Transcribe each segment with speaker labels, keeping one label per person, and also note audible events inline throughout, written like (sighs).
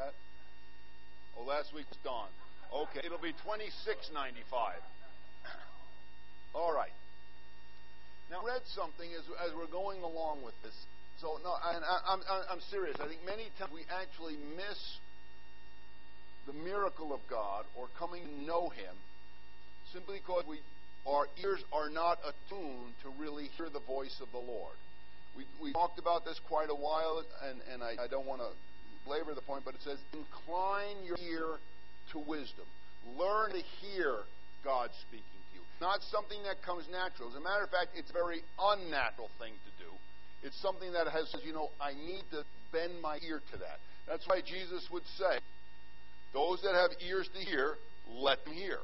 Speaker 1: that? Oh, last week's Don. Okay, it'll be twenty six ninety five. (coughs) All right. Now, I read something as, as we're going along with this. So, no, and I, I'm, I'm serious. I think many times we actually miss the miracle of God or coming to know Him simply because we, our ears are not attuned to really hear the voice of the Lord. We, we talked about this quite a while, and, and I, I don't want to belabor the point, but it says, Incline your ear to wisdom. Learn to hear God speaking to you. Not something that comes natural. As a matter of fact, it's a very unnatural thing to do. It's something that has, you know, I need to bend my ear to that. That's why Jesus would say, those that have ears to hear, let them hear.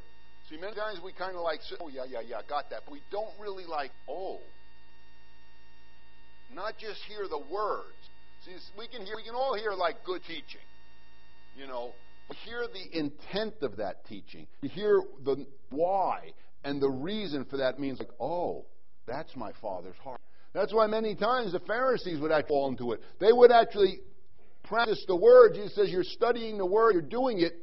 Speaker 1: See, many times we kind of like, oh, yeah, yeah, yeah, got that. But we don't really like, oh. Not just hear the words. We can hear, we can all hear like good teaching. You know, hear the intent of that teaching. Hear the why and the reason for that means like, oh, that's my father's heart. That's why many times the Pharisees would actually fall into it. They would actually practice the word. Jesus says you're studying the word, you're doing it,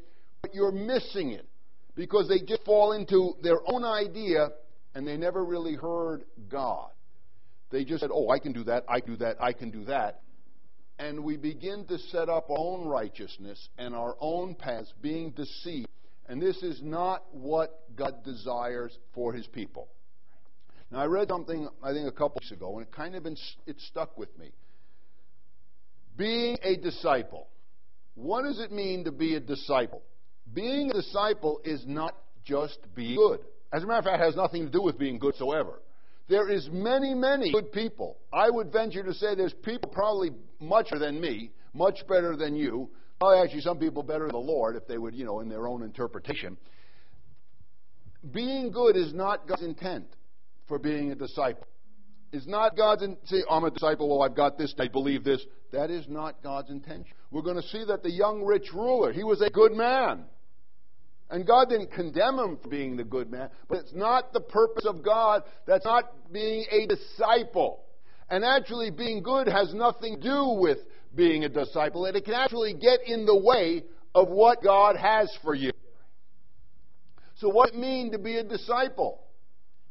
Speaker 1: but you're missing it because they just fall into their own idea and they never really heard God. They just said, oh, I can do that, I can do that, I can do that. And we begin to set up our own righteousness and our own paths, being deceived. And this is not what God desires for his people. Now, I read something, I think, a couple weeks ago, and it kind of been, it stuck with me. Being a disciple. What does it mean to be a disciple? Being a disciple is not just being good. As a matter of fact, it has nothing to do with being good whatsoever. There is many, many good people. I would venture to say there's people probably much better than me, much better than you. Well, actually, some people better than the Lord if they would, you know, in their own interpretation. Being good is not God's intent for being a disciple. It's not God's intent. Say, I'm a disciple. Well, I've got this. I believe this. That is not God's intention. We're going to see that the young rich ruler, he was a good man. And God didn't condemn him for being the good man, but it's not the purpose of God. That's not being a disciple. And actually, being good has nothing to do with being a disciple, and it can actually get in the way of what God has for you. So, what does it mean to be a disciple?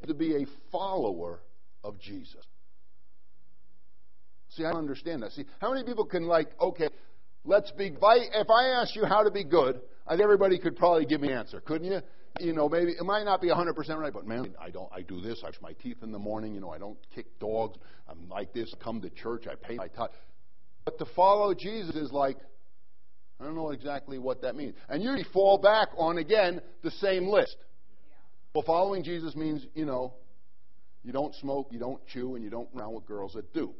Speaker 1: To be a follower of Jesus. See, I don't understand that. See, how many people can, like, okay, let's be. If I, if I ask you how to be good, everybody could probably give me an answer, couldn't you? You know, maybe it might not be 100% right, but man, I don't. I do this. I brush my teeth in the morning. You know, I don't kick dogs. I'm like this. Come to church. I pay my tithe. But to follow Jesus is like, I don't know exactly what that means. And you fall back on again the same list. Well, following Jesus means, you know, you don't smoke, you don't chew, and you don't run with girls that do.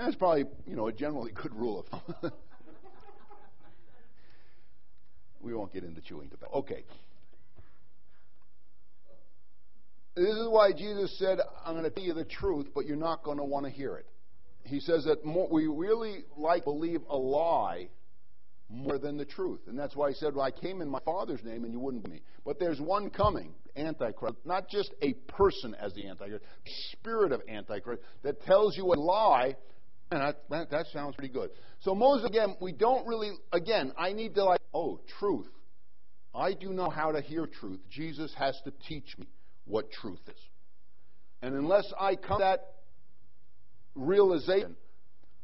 Speaker 1: And that's probably, you know, a generally good rule of thumb. (laughs) we won't get into chewing tobacco. Okay. This is why Jesus said, I'm going to tell you the truth, but you're not going to want to hear it. He says that more, we really like believe a lie more than the truth. And that's why he said, Well, I came in my Father's name and you wouldn't believe me. But there's one coming, Antichrist, not just a person as the Antichrist, spirit of Antichrist, that tells you a lie and that, that, sounds pretty good. So Moses, again, we don't really, again, I need to like, oh, truth. I do know how to hear truth. Jesus has to teach me what truth is. And unless I come to that realization,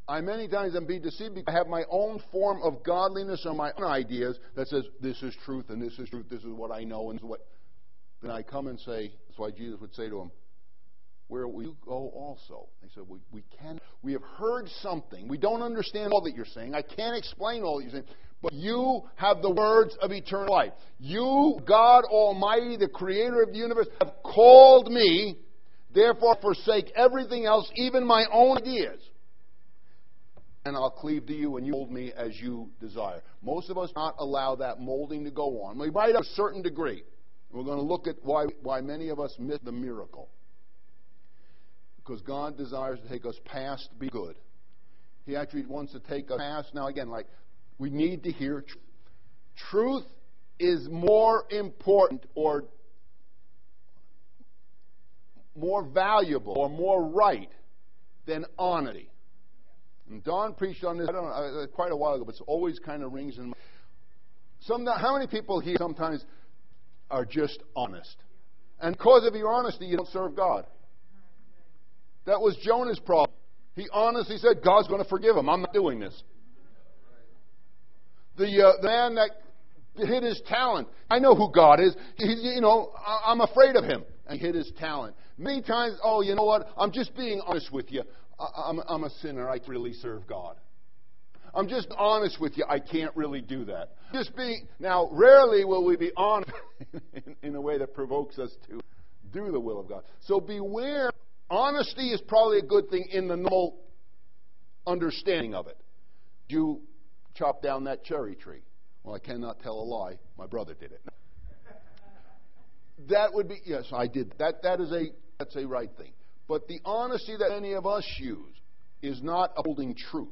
Speaker 1: I many times am being deceived because I have my own form of godliness or my own ideas that says this is truth and this is truth, this is what I know and what. Then I come and say, that's why Jesus would say to him, where will you go also? They said, we, we can. We have heard something. We don't understand all that you're saying. I can't explain all that you're saying. But you have the words of eternal life. You, God Almighty, the creator of the universe, have called me. Therefore, forsake everything else, even my own ideas. And I'll cleave to you, and you mold me as you desire. Most of us not allow that molding to go on. We might, to a certain degree. We're going to look at why, why many of us miss the miracle because God desires to take us past be good. He actually wants to take us past. Now, again, like we need to hear truth. Truth is more important or more valuable or more right than honesty. And Don preached on this, I don't know, uh, quite a while ago, but it always kind of rings in my some, How many people here sometimes are just honest? And because of your honesty, you don't serve God. That was Jonah's problem. He honestly said, God's going to forgive him. I'm not doing this. The, uh, the man that hid his talent. I know who God is. He, you know, I, I'm afraid of him. And hid his talent. Many times, oh, you know what? I'm just being honest with you. I, I'm, I'm a sinner. I really serve God. I'm just honest with you. I can't really do that. Just be now. Rarely will we be honest (laughs) in, in a way that provokes us to do the will of God. So beware. Honesty is probably a good thing in the normal understanding of it. Do you chop down that cherry tree. Well, I cannot tell a lie. My brother did it. That would be yes, I did. That that is a that's a right thing. But the honesty that any of us use is not upholding truth.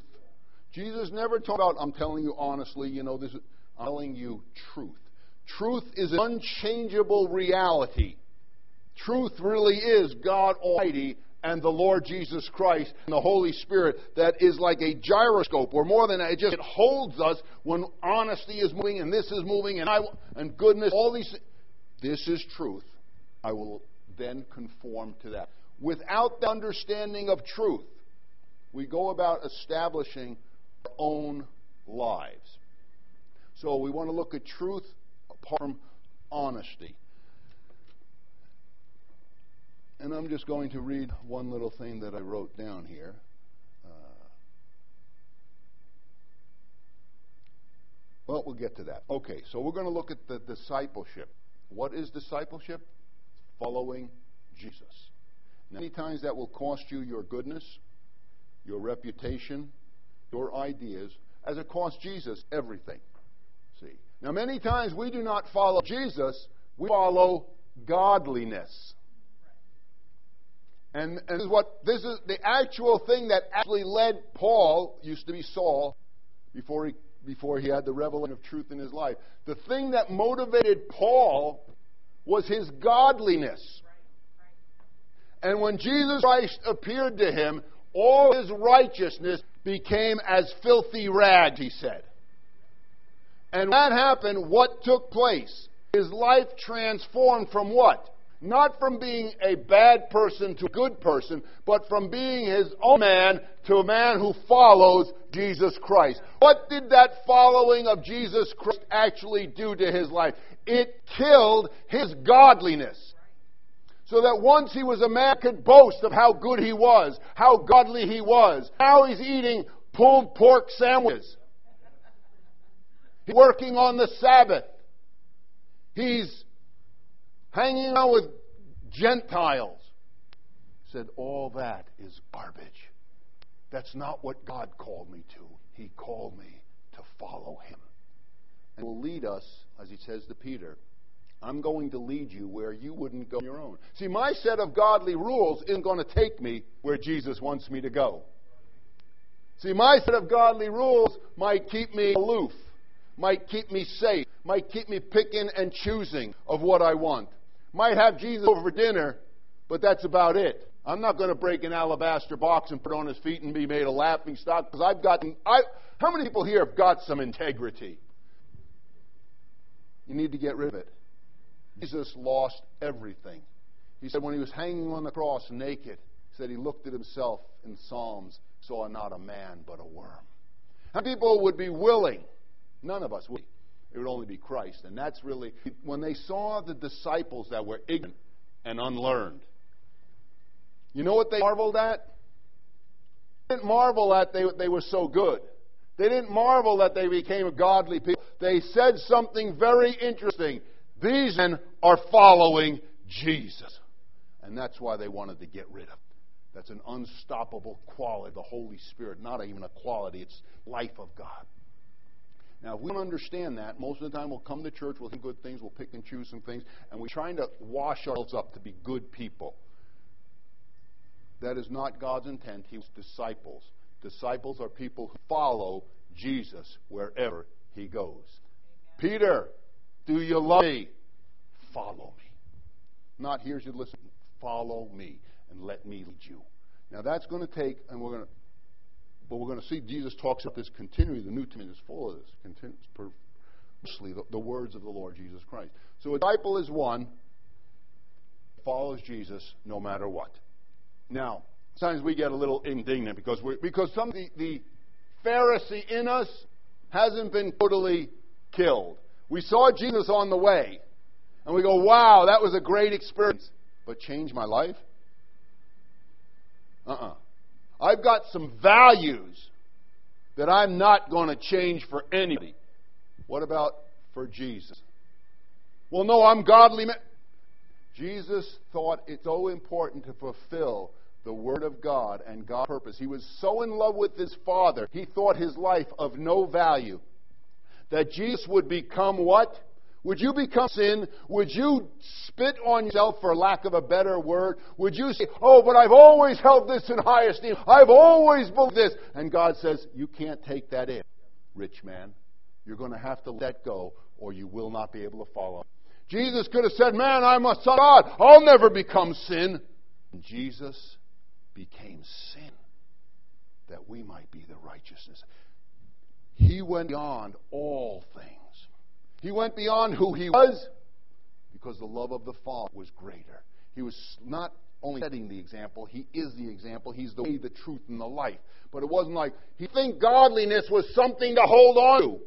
Speaker 1: Jesus never talked about I'm telling you honestly, you know, this is, I'm telling you truth. Truth is an unchangeable reality. Truth really is God Almighty and the Lord Jesus Christ and the Holy Spirit that is like a gyroscope, or more than that, it just it holds us when honesty is moving and this is moving and I and goodness, all these. This is truth. I will then conform to that. Without the understanding of truth, we go about establishing our own lives. So we want to look at truth apart from honesty. And I'm just going to read one little thing that I wrote down here. Uh, well, we'll get to that. Okay, so we're going to look at the discipleship. What is discipleship? Following Jesus. Now, Many times that will cost you your goodness, your reputation, your ideas, as it cost Jesus everything. See? Now, many times we do not follow Jesus, we follow godliness. And, and this is what this is the actual thing that actually led Paul, used to be Saul, before he before he had the revelation of truth in his life. The thing that motivated Paul was his godliness. And when Jesus Christ appeared to him, all his righteousness became as filthy rags, he said. And when that happened, what took place? His life transformed from what? Not from being a bad person to a good person, but from being his own man to a man who follows Jesus Christ. What did that following of Jesus Christ actually do to his life? It killed his godliness. So that once he was a man could boast of how good he was, how godly he was. Now he's eating pulled pork sandwiches. He's working on the Sabbath. He's hanging out with Gentiles. He Said, All that is garbage. That's not what God called me to. He called me to follow Him. And will lead us, as He says to Peter, I'm going to lead you where you wouldn't go on your own. See, my set of godly rules isn't going to take me where Jesus wants me to go. See, my set of godly rules might keep me aloof, might keep me safe, might keep me picking and choosing of what I want. Might have Jesus over for dinner, but that's about it. I'm not going to break an alabaster box and put on his feet and be made a laughing stock because I've gotten. I, how many people here have got some integrity? You need to get rid of it. Jesus lost everything. He said when he was hanging on the cross naked, he said he looked at himself in Psalms, saw not a man but a worm. How people would be willing? None of us would. It would only be Christ. And that's really, when they saw the disciples that were ignorant and unlearned, you know what they marveled at? They didn't marvel that they, they were so good. They didn't marvel that they became a godly people. They said something very interesting. These men are following Jesus. And that's why they wanted to get rid of. That's an unstoppable quality, the Holy Spirit. Not even a quality, it's life of God. Now, if we don't understand that, most of the time we'll come to church, we'll do good things, we'll pick and choose some things, and we're trying to wash ourselves up to be good people. That is not God's intent. He was disciples. Disciples are people who follow Jesus wherever he goes. Amen. Peter, do you love me? Follow me. Not here's your listen. Follow me and let me lead you. Now that's going to take, and we're going to but we're going to see Jesus talks about this continually. The New Testament is full of this. Continuously, the, the words of the Lord Jesus Christ. So a disciple is one follows Jesus no matter what. Now, sometimes we get a little indignant because we because some the, the Pharisee in us hasn't been totally killed. We saw Jesus on the way, and we go, "Wow, that was a great experience," but change my life? Uh-uh. I've got some values that I'm not going to change for anybody. What about for Jesus? Well, no, I'm godly. Jesus thought it so important to fulfill the Word of God and God's purpose. He was so in love with his Father, he thought his life of no value. That Jesus would become what? Would you become sin? Would you spit on yourself for lack of a better word? Would you say, Oh, but I've always held this in high esteem. I've always believed this. And God says, You can't take that in, rich man. You're going to have to let go, or you will not be able to follow. Jesus could have said, Man, son of God. I'll never become sin. And Jesus became sin that we might be the righteousness. He went beyond all things. He went beyond who he was because the love of the Father was greater. He was not only setting the example, he is the example. He's the way, the truth, and the life. But it wasn't like he think godliness was something to hold on to.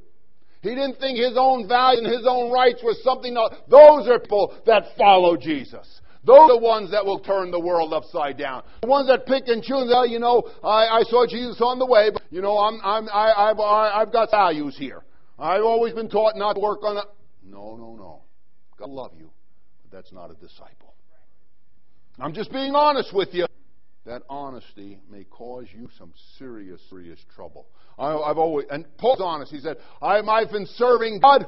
Speaker 1: He didn't think his own value and his own rights was something to, those are people that follow Jesus. Those are the ones that will turn the world upside down. The ones that pick and choose, well, you know, I, I saw Jesus on the way, but, you know, I'm, I'm, I, I've, I've got values here. I've always been taught not to work on it. No, no, no. God love you, but that's not a disciple. I'm just being honest with you. That honesty may cause you some serious, serious trouble. I, have always, and Paul's honest. He said, I'm, I've been serving God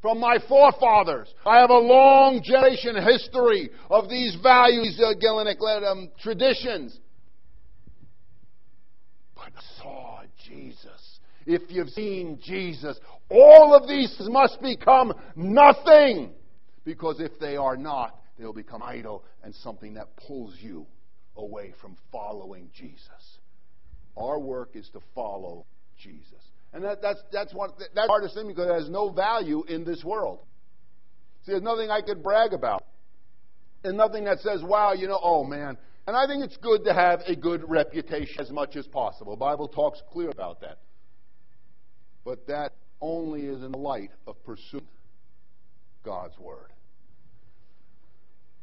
Speaker 1: from my forefathers. I have a long generation history of these values, uh, um, traditions. But I saw Jesus. If you've seen Jesus, all of these must become nothing. Because if they are not, they'll become idol and something that pulls you away from following Jesus. Our work is to follow Jesus. And that, that's, that's, one, that's the hardest thing because it has no value in this world. See, there's nothing I could brag about. And nothing that says, wow, you know, oh man. And I think it's good to have a good reputation as much as possible. The Bible talks clear about that. But that only is in the light of pursuing God's Word.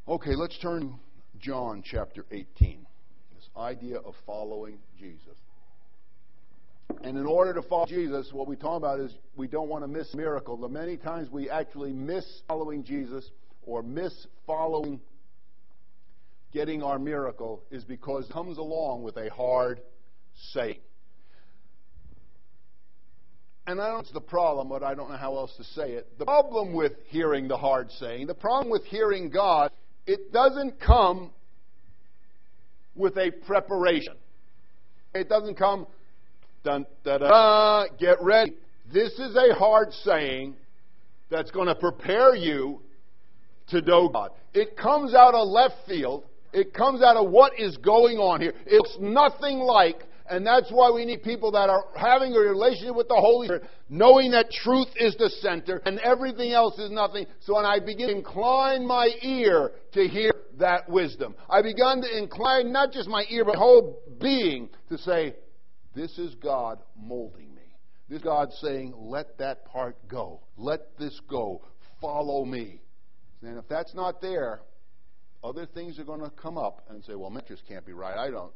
Speaker 1: Okay, let's turn John chapter 18. This idea of following Jesus. And in order to follow Jesus, what we talk about is we don't want to miss miracle. The many times we actually miss following Jesus or miss following getting our miracle is because it comes along with a hard saying. And I don't the problem, but I don't know how else to say it. The problem with hearing the hard saying, the problem with hearing God, it doesn't come with a preparation. It doesn't come, dun, da, da, da, get ready. This is a hard saying that's going to prepare you to know God. It comes out of left field. It comes out of what is going on here. It's nothing like and that's why we need people that are having a relationship with the Holy Spirit, knowing that truth is the center and everything else is nothing. So when I begin to incline my ear to hear that wisdom, I begun to incline not just my ear, but whole being to say, This is God molding me. This is God saying, Let that part go. Let this go. Follow me. And if that's not there, other things are going to come up and say, Well, just can't be right. I don't.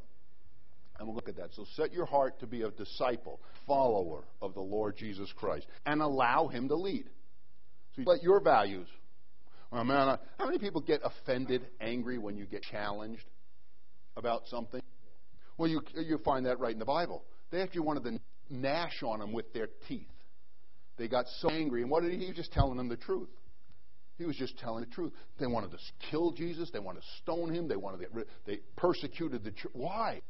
Speaker 1: And we'll look at that. So set your heart to be a disciple, follower of the Lord Jesus Christ, and allow Him to lead. So you let your values. Well, man, how many people get offended, angry when you get challenged about something? Well, you you find that right in the Bible. They actually wanted to gnash on them with their teeth. They got so angry, and what did he? He was just telling them the truth. He was just telling the truth. They wanted to kill Jesus. They wanted to stone him. They wanted to, get rid. they persecuted the church. Why?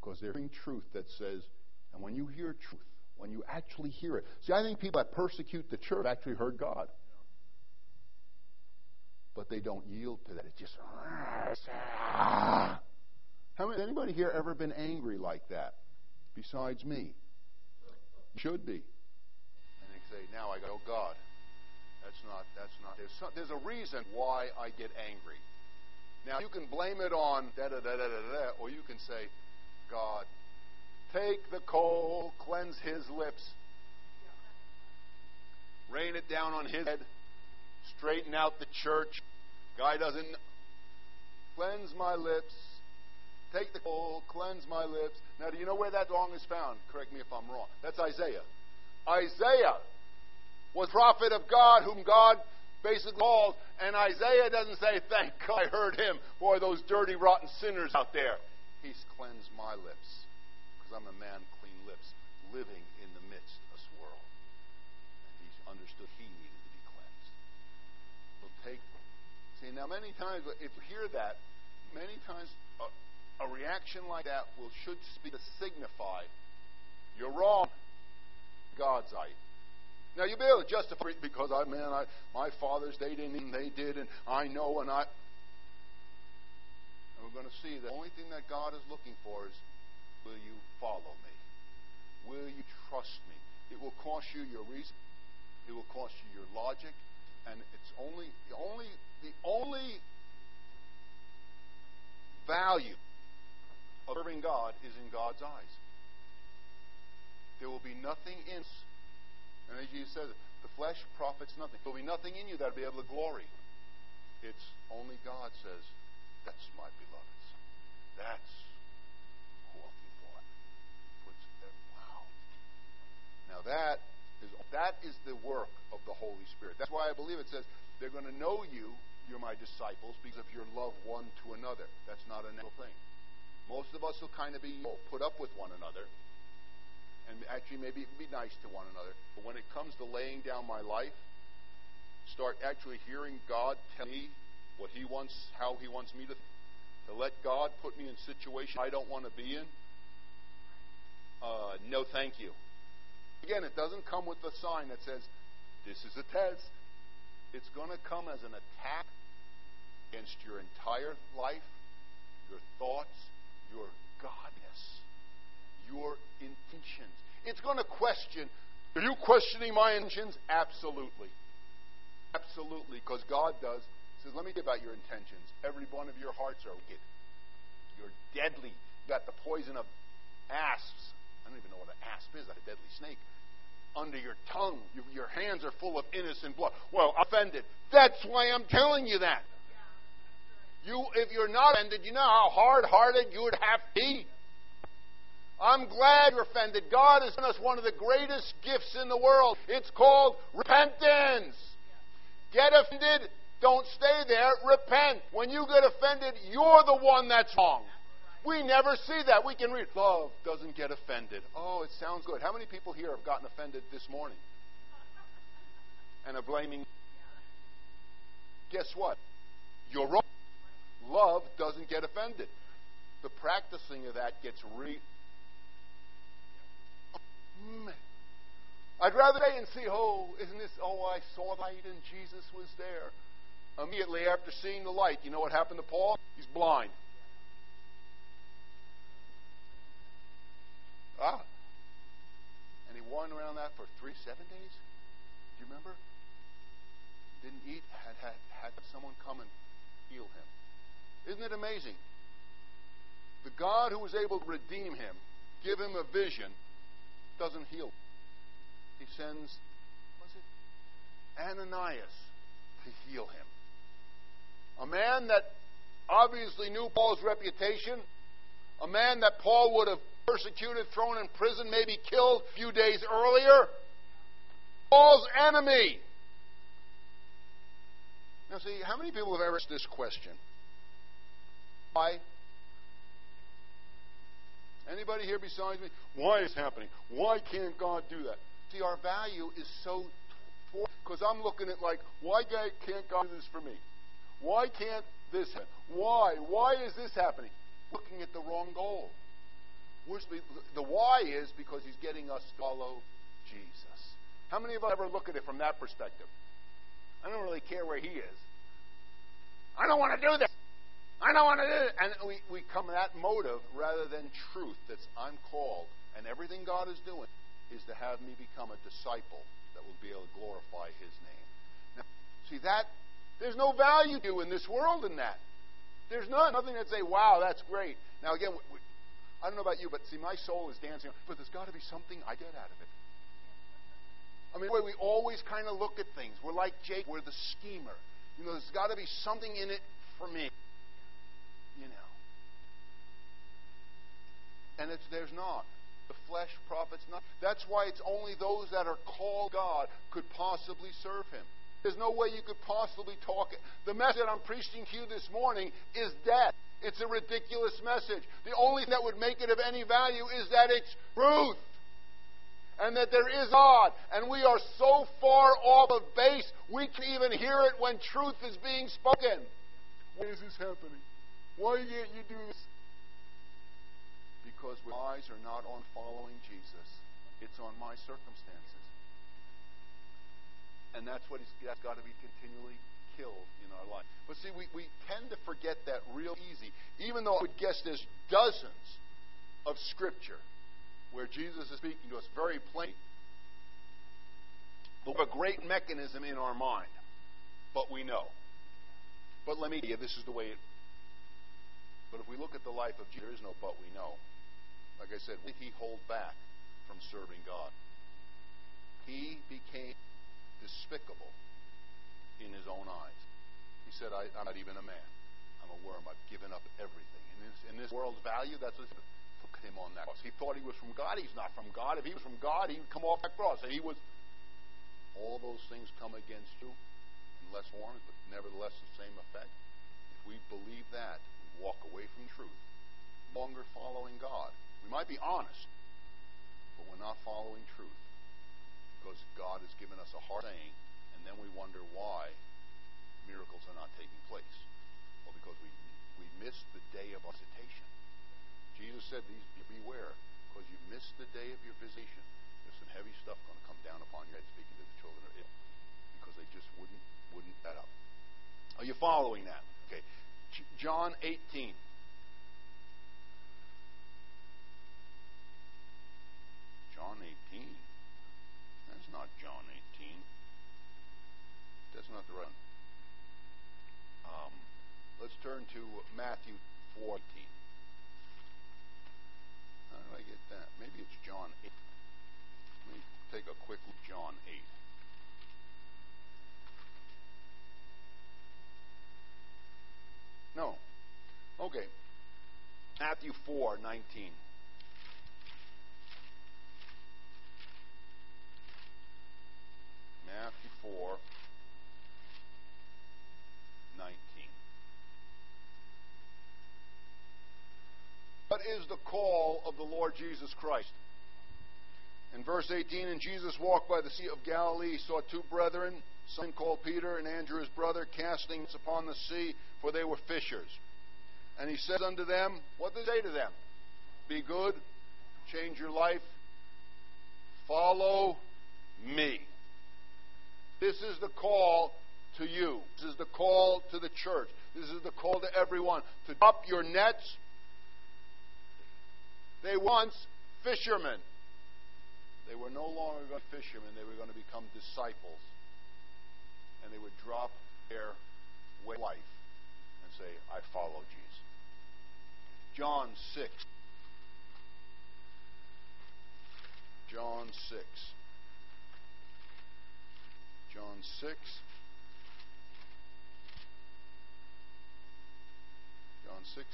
Speaker 1: Because they're hearing truth that says, and when you hear truth, when you actually hear it. See, I think people that persecute the church actually heard God. But they don't yield to that. It just. How many, anybody here ever been angry like that? besides me? Should be. And they say, now I go, oh God, that's not, that's not. There's, some, there's a reason why I get angry. Now you can blame it on da da da da da or you can say, God, take the coal, cleanse his lips, rain it down on his head, straighten out the church. Guy doesn't cleanse my lips. Take the coal, cleanse my lips. Now, do you know where that song is found? Correct me if I'm wrong. That's Isaiah. Isaiah was prophet of God, whom God basically called, and Isaiah doesn't say, Thank God I heard him. Boy, those dirty, rotten sinners out there. He's cleansed my lips, because I'm a man clean lips, living in the midst of world. And he understood he needed to be cleansed. So take, see, now many times, if you hear that, many times a, a reaction like that will should be to signify you're wrong, God's eye. Now you'll be able to justify it because I man, I, my fathers they didn't and they did, and I know, and I. And we're going to see the only thing that God is looking for is, will you follow me? Will you trust me? It will cost you your reason. It will cost you your logic, and it's only the only the only value of serving God is in God's eyes. There will be nothing in and as Jesus says, the flesh profits nothing. There will be nothing in you that will be able to glory. It's only God says, that's my beloveds. That's for. He puts wow. Now that is that is the work of the Holy Spirit. That's why I believe it says they're going to know you, you're my disciples, because of your love one to another. That's not a natural thing. Most of us will kind of be put up with one another and actually maybe be nice to one another. But when it comes to laying down my life, start actually hearing God tell me what He wants, how He wants me to, to let God put me in situations I don't want to be in. Uh, no, thank you. Again, it doesn't come with a sign that says, "This is a test." It's going to come as an attack against your entire life, your thoughts, your godness, your intentions. It's going to question are you questioning my intentions? Absolutely. Absolutely, because God does. Says, let me get about your intentions. Every one of your hearts are wicked. You're deadly. You got the poison of asps. I don't even know what an asp is, a deadly snake. Under your tongue. You, your hands are full of innocent blood. Well, offended. That's why I'm telling you that. You, if you're not offended, you know how hard-hearted you would have to be. I'm glad you're offended. God has given us one of the greatest gifts in the world. It's called repentance. Get offended, don't stay there, repent. When you get offended, you're the one that's wrong. We never see that. We can read, love doesn't get offended. Oh, it sounds good. How many people here have gotten offended this morning? And are blaming. Guess what? You're wrong. Love doesn't get offended. The practicing of that gets re. I'd rather stay and see, oh, isn't this, oh, I saw light and Jesus was there. Immediately after seeing the light, you know what happened to Paul? He's blind. Ah. And he wandered around that for three, seven days. Do you remember? Didn't eat, had, had, had someone come and heal him. Isn't it amazing? The God who was able to redeem him, give him a vision, doesn't heal. He sends, was it Ananias to heal him. A man that obviously knew Paul's reputation, a man that Paul would have persecuted, thrown in prison, maybe killed a few days earlier. Paul's enemy. Now, see, how many people have ever asked this question? Why Anybody here besides me? Why is happening? Why can't God do that? See, our value is so poor because I'm looking at like, why can't God do this for me? Why can't this happen? Why? Why is this happening? Looking at the wrong goal. The why is because He's getting us to follow Jesus. How many of us ever look at it from that perspective? I don't really care where He is. I don't want to do this. I don't want to do it. And we, we come that motive rather than truth that's I'm called And everything God is doing is to have me become a disciple that will be able to glorify His name. Now, see that there's no value to in this world in that. There's none. Nothing that say, "Wow, that's great." Now again, we, we, I don't know about you, but see, my soul is dancing. But there's got to be something I get out of it. I mean, the way we always kind of look at things. We're like Jake. We're the schemer. You know, there's got to be something in it for me. You know. And it's there's not. The flesh profits not. That's why it's only those that are called God could possibly serve Him. There's no way you could possibly talk it. The message I'm preaching to you this morning is death. It's a ridiculous message. The only thing that would make it of any value is that it's truth. And that there is God. And we are so far off of base, we can even hear it when truth is being spoken. Why is this happening? Why can't you do this? Because my eyes are not on following Jesus, it's on my circumstances. And that's what that's got to be continually killed in our life. But see, we, we tend to forget that real easy, even though I would guess there's dozens of Scripture where Jesus is speaking to us very plainly. We have a great mechanism in our mind, but we know. But let me tell you, this is the way it. But if we look at the life of Jesus, there is no but we know. Like I said, did he hold back from serving God? He became despicable in his own eyes. He said, I, am not even a man. I'm a worm. I've given up everything. In this, in this world's value, that's what put him on that cross. He thought he was from God. He's not from God. If he was from God, he would come off that cross. And he was. All those things come against you in less forms, but nevertheless the same effect. If we believe that, we walk away from truth, longer following God. We might be honest, but we're not following truth because God has given us a hard saying, and then we wonder why miracles are not taking place. Well, because we we missed the day of our visitation. Jesus said, "These beware, because you missed the day of your visitation. There's some heavy stuff going to come down upon your head." Speaking to the children of Israel, because they just wouldn't wouldn't let up. Are you following that? Okay, John 18. John 18. Not John 18. That's not the right one. Um, let's turn to Matthew 14. How did I get that? Maybe it's John 8. Let me take a quick look. John 8. No. Okay. Matthew 4, 19. Matthew 4, 19. What is the call of the Lord Jesus Christ? In verse 18, and Jesus walked by the Sea of Galilee, he saw two brethren, Simon called Peter and Andrew his brother, casting nets upon the sea, for they were fishers. And he said unto them, What did he say to them? Be good, change your life, follow me. This is the call to you. This is the call to the church. This is the call to everyone to drop your nets. They once fishermen. They were no longer going to be fishermen. They were going to become disciples. And they would drop their way of life and say, I follow Jesus. John 6. John 6. John 6. John 6,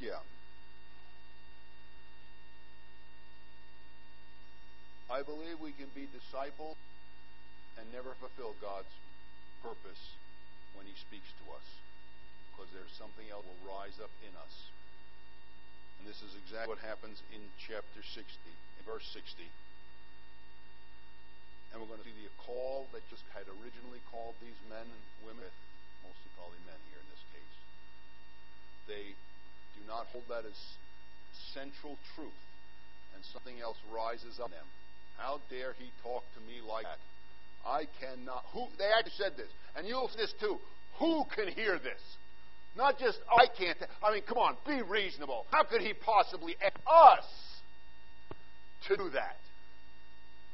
Speaker 1: Yeah. I believe we can be disciples and never fulfill God's purpose when He speaks to us because there's something else will rise up in us and this is exactly what happens in chapter 60, in verse 60. And we're going to see the call that just had originally called these men and women, mostly probably men here in this case. They do not hold that as central truth, and something else rises up in them. How dare he talk to me like that? I cannot. Who? They actually said this, and you'll see this too. Who can hear this? Not just, oh, I can't. I mean, come on, be reasonable. How could he possibly ask us to do that?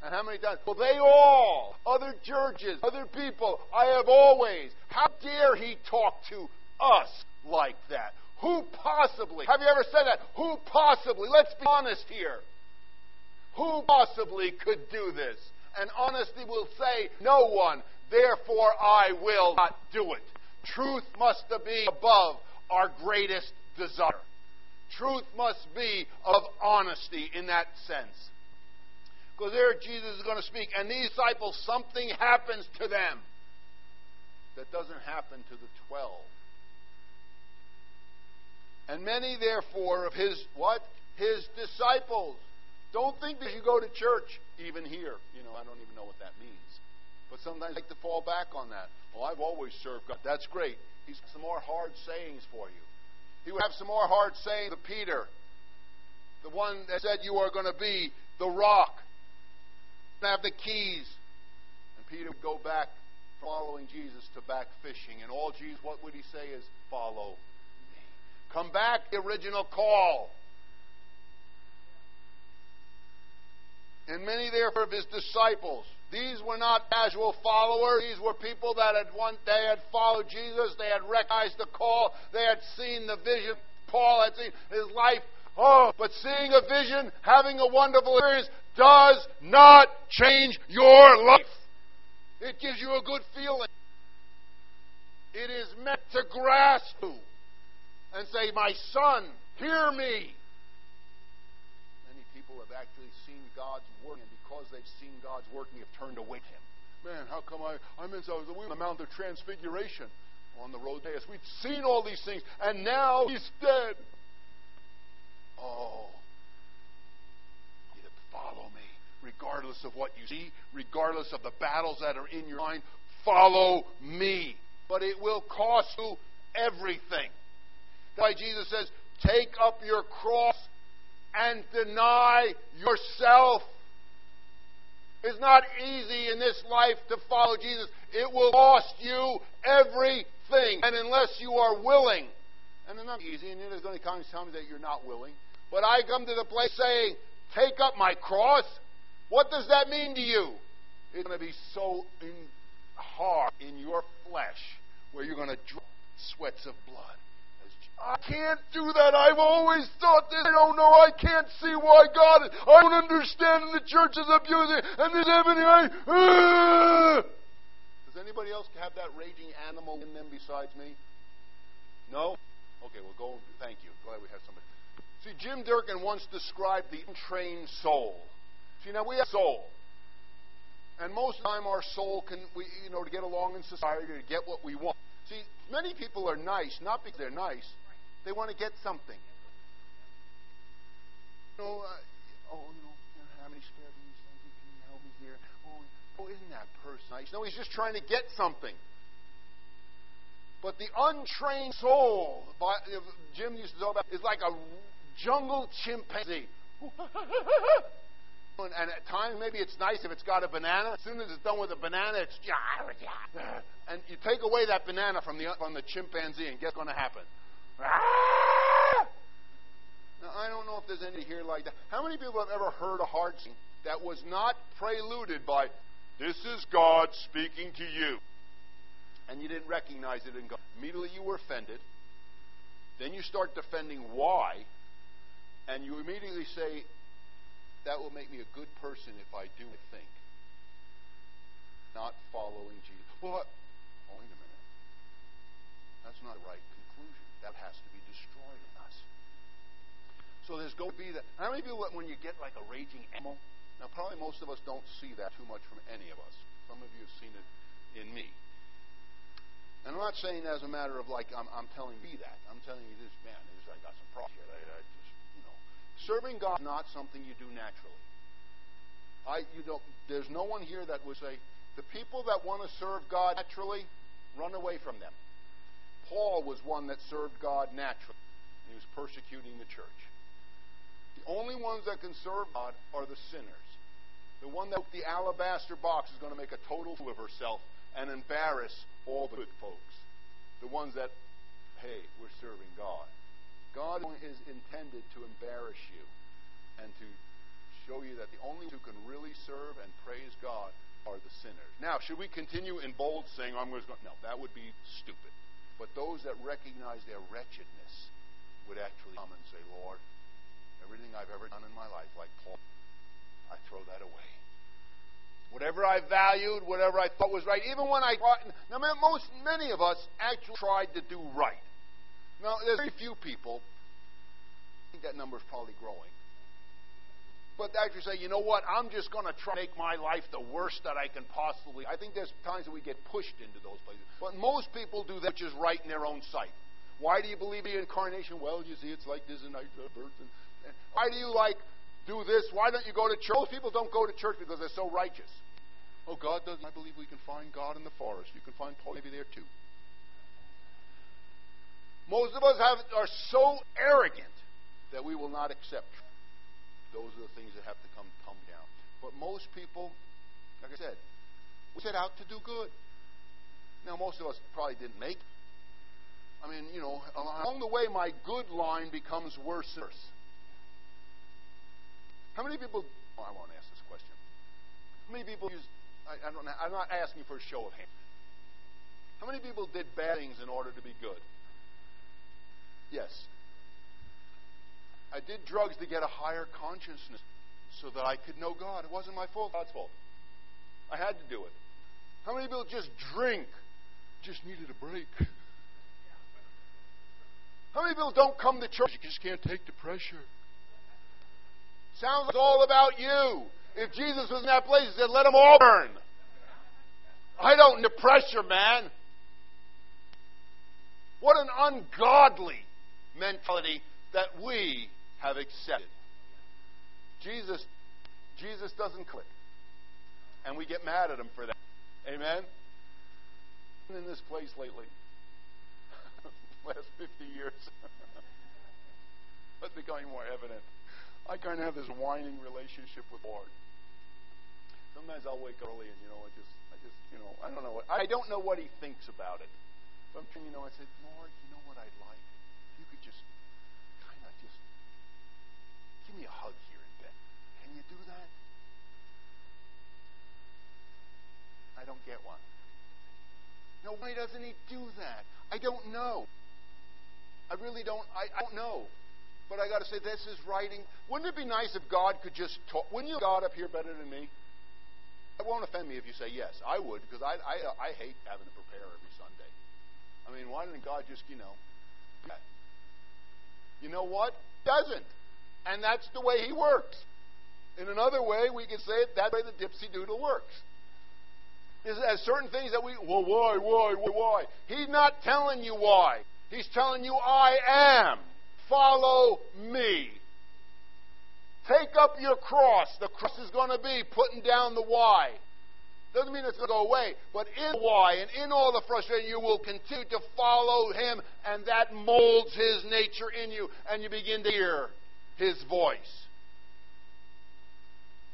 Speaker 1: And how many times? Well, they all, other churches, other people, I have always. How dare he talk to us like that? Who possibly, have you ever said that? Who possibly, let's be honest here, who possibly could do this? And honesty will say, no one, therefore I will not do it. Truth must be above our greatest desire. Truth must be of honesty in that sense. Because there Jesus is going to speak, and these disciples, something happens to them that doesn't happen to the twelve. And many, therefore, of his what? His disciples. Don't think that you go to church, even here. You know, I don't even know what that means. But sometimes I like to fall back on that. Well, I've always served God. That's great. He's some more hard sayings for you. He would have some more hard sayings to Peter, the one that said you are going to be the rock, have the keys. And Peter would go back following Jesus to back fishing. And all Jesus, what would he say is, follow. Come back, original call. And many therefore of his disciples. These were not casual followers. These were people that had one day had followed Jesus. They had recognized the call. They had seen the vision. Paul had seen his life. Oh, but seeing a vision, having a wonderful experience, does not change your life. It gives you a good feeling. It is meant to grasp you and say, My son, hear me. Many people have actually seen God's work, and because they've seen God's working, have turned away from Him. Man, how come I, I'm in so, we on the Mount of Transfiguration on the road to Emmaus. We'd seen all these things, and now He's dead. Oh, follow me. Regardless of what you see, regardless of the battles that are in your mind, follow me. But it will cost you everything. Why Jesus says, take up your cross and deny yourself. It's not easy in this life to follow Jesus. It will cost you everything. And unless you are willing, and it's not easy, and there's going to come times that you're not willing, but I come to the place saying, take up my cross. What does that mean to you? It's going to be so in, hard in your flesh where you're going to drop sweats of blood. I can't do that. I've always thought this. I don't know. I can't see why God. I don't understand. And the church is abusing. And this happening. I, uh. Does anybody else have that raging animal in them besides me? No. Okay. Well, go. Thank you. Glad we have somebody. See, Jim Durkin once described the untrained soul. See, now we have soul. And most of the time, our soul can, we, you know, to get along in society, to get what we want. See, many people are nice, not because they're nice, they want to get something. You know, uh, oh, you know, how many spare beans? Can you help me here? Oh, oh, isn't that person nice? No, he's just trying to get something. But the untrained soul, Jim used to talk about, is like a jungle chimpanzee. (laughs) and, at times, maybe it's nice if it's got a banana. As soon as it's done with a banana, it's (laughs) and you take away that banana from the from the chimpanzee, and guess what's going to happen? Ah! Now, I don't know if there's any here like that. How many people have ever heard a heart sing that was not preluded by, "This is God speaking to you," and you didn't recognize it and God? Immediately, you were offended. Then you start defending why and you immediately say, that will make me a good person if I do think. Not following Jesus. Well, oh, wait a minute. That's not right. That has to be destroyed in us. So there's going to be that. How many people, when you get like a raging animal, now probably most of us don't see that too much from any of us. Some of you have seen it in me. And I'm not saying as a matter of like I'm, I'm telling you that. I'm telling you this, man. This, I got some problems here. I, I Serving God is not something you do naturally. I, you don't, there's no one here that would say, the people that want to serve God naturally, run away from them. Paul was one that served God naturally. He was persecuting the church. The only ones that can serve God are the sinners. The one that the alabaster box is going to make a total fool of herself and embarrass all the good folks. The ones that hey, we're serving God. God is intended to embarrass you and to show you that the only who can really serve and praise God are the sinners. Now, should we continue in bold saying, I'm going to go? No, that would be stupid. But those that recognize their wretchedness would actually come and say, Lord, everything I've ever done in my life, like Paul, I throw that away. Whatever I valued, whatever I thought was right, even when I thought, now most, many of us actually tried to do right. Now, there's very few people, I think that number is probably growing, but actually say, you know what, I'm just going to try to make my life the worst that I can possibly. I think there's times that we get pushed into those places. But most people do that which is right in their own sight. Why do you believe in incarnation? Well, you see, it's like this and. And, and why do you like do this? Why don't you go to church? Most people don't go to church because they're so righteous. Oh, God doesn't. I believe we can find God in the forest. You can find Paul maybe there too. Most of us have, are so arrogant that we will not accept those are the things that have to come come down. But most people, like I said, we set out to do good. Now, most of us probably didn't make. I mean, you know, along the way, my good line becomes worse and worse. How many people? Oh, I won't ask this question. How many people use? I, I don't. I'm not asking for a show of hands. How many people did bad things in order to be good? Yes. I did drugs to get a higher consciousness so that I could know God. It wasn't my fault, God's fault. I had to do it. How many people just drink? Just needed a break. How many people don't come to church? You just can't take the pressure. Sounds like all about you. If Jesus was in that place, he said, let them all burn. I don't need pressure, man. What an ungodly mentality that we have accepted. Jesus, Jesus doesn't click. And we get mad at him for that. Amen? In this place lately, (laughs) last 50 years, (laughs) that's becoming more evident. I kind of have this whining relationship with Lord. Sometimes I'll wake early and you know I just I just you know I don't know what I don't know what he thinks about it. But I'm trying, you know I said, Lord, you know what I'd like? If you could just Me a hug here in bed. Can you do that? I don't get one. No, why doesn't he do that? I don't know. I really don't. I, I don't know. But I got to say, this is writing. Wouldn't it be nice if God could just talk? Wouldn't you God up here better than me? It won't offend me if you say yes. I would because I, I I hate having to prepare every Sunday. I mean, why didn't God just you know? You know what? Doesn't. And that's the way he works. In another way, we can say it that way the dipsy doodle works. There's certain things that we, well, why, why, why, why? He's not telling you why. He's telling you, I am. Follow me. Take up your cross. The cross is going to be putting down the why. Doesn't mean it's going to go away, but in why and in all the frustration, you will continue to follow him, and that molds his nature in you, and you begin to hear his voice.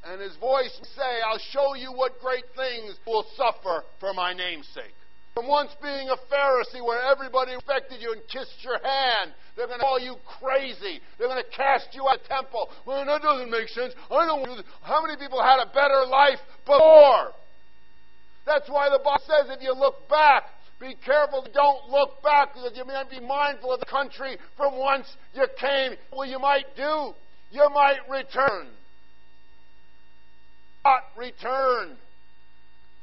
Speaker 1: And his voice say, I'll show you what great things will suffer for my name's sake. From once being a Pharisee where everybody respected you and kissed your hand, they're going to call you crazy. They're going to cast you out of the temple. Well, that doesn't make sense. I don't to How many people had a better life before? That's why the Bible says if you look back, be careful, don't look back you might be mindful of the country from whence you came. Well, you might do. You might return. Not return.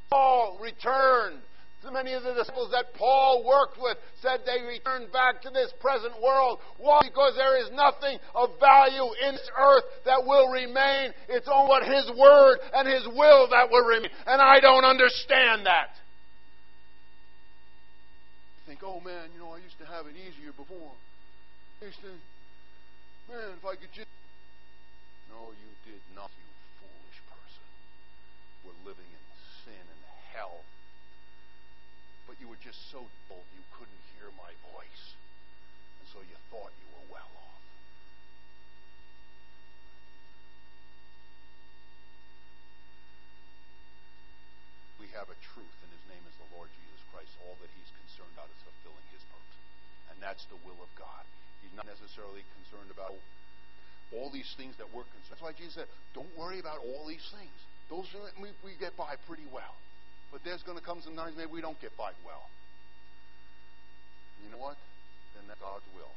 Speaker 1: Paul returned. So many of the disciples that Paul worked with said they returned back to this present world. Why? Because there is nothing of value in this earth that will remain. It's only what His Word and His will that will remain. And I don't understand that think, oh man, you know, I used to have it easier before. I used to, man, if I could just. No, you did not, you foolish person. We're living in sin and hell. But you were just so dull you couldn't hear my voice. And so you thought you were well off. We have a truth, and his name is the Lord Jesus Christ. All that he's concerned about is fulfilling his purpose. And that's the will of God. He's not necessarily concerned about all these things that we're concerned. That's why Jesus said, "Don't worry about all these things. Those are, we, we get by pretty well, but there's going to come some times maybe we don't get by well. You know what? Then that's God's will.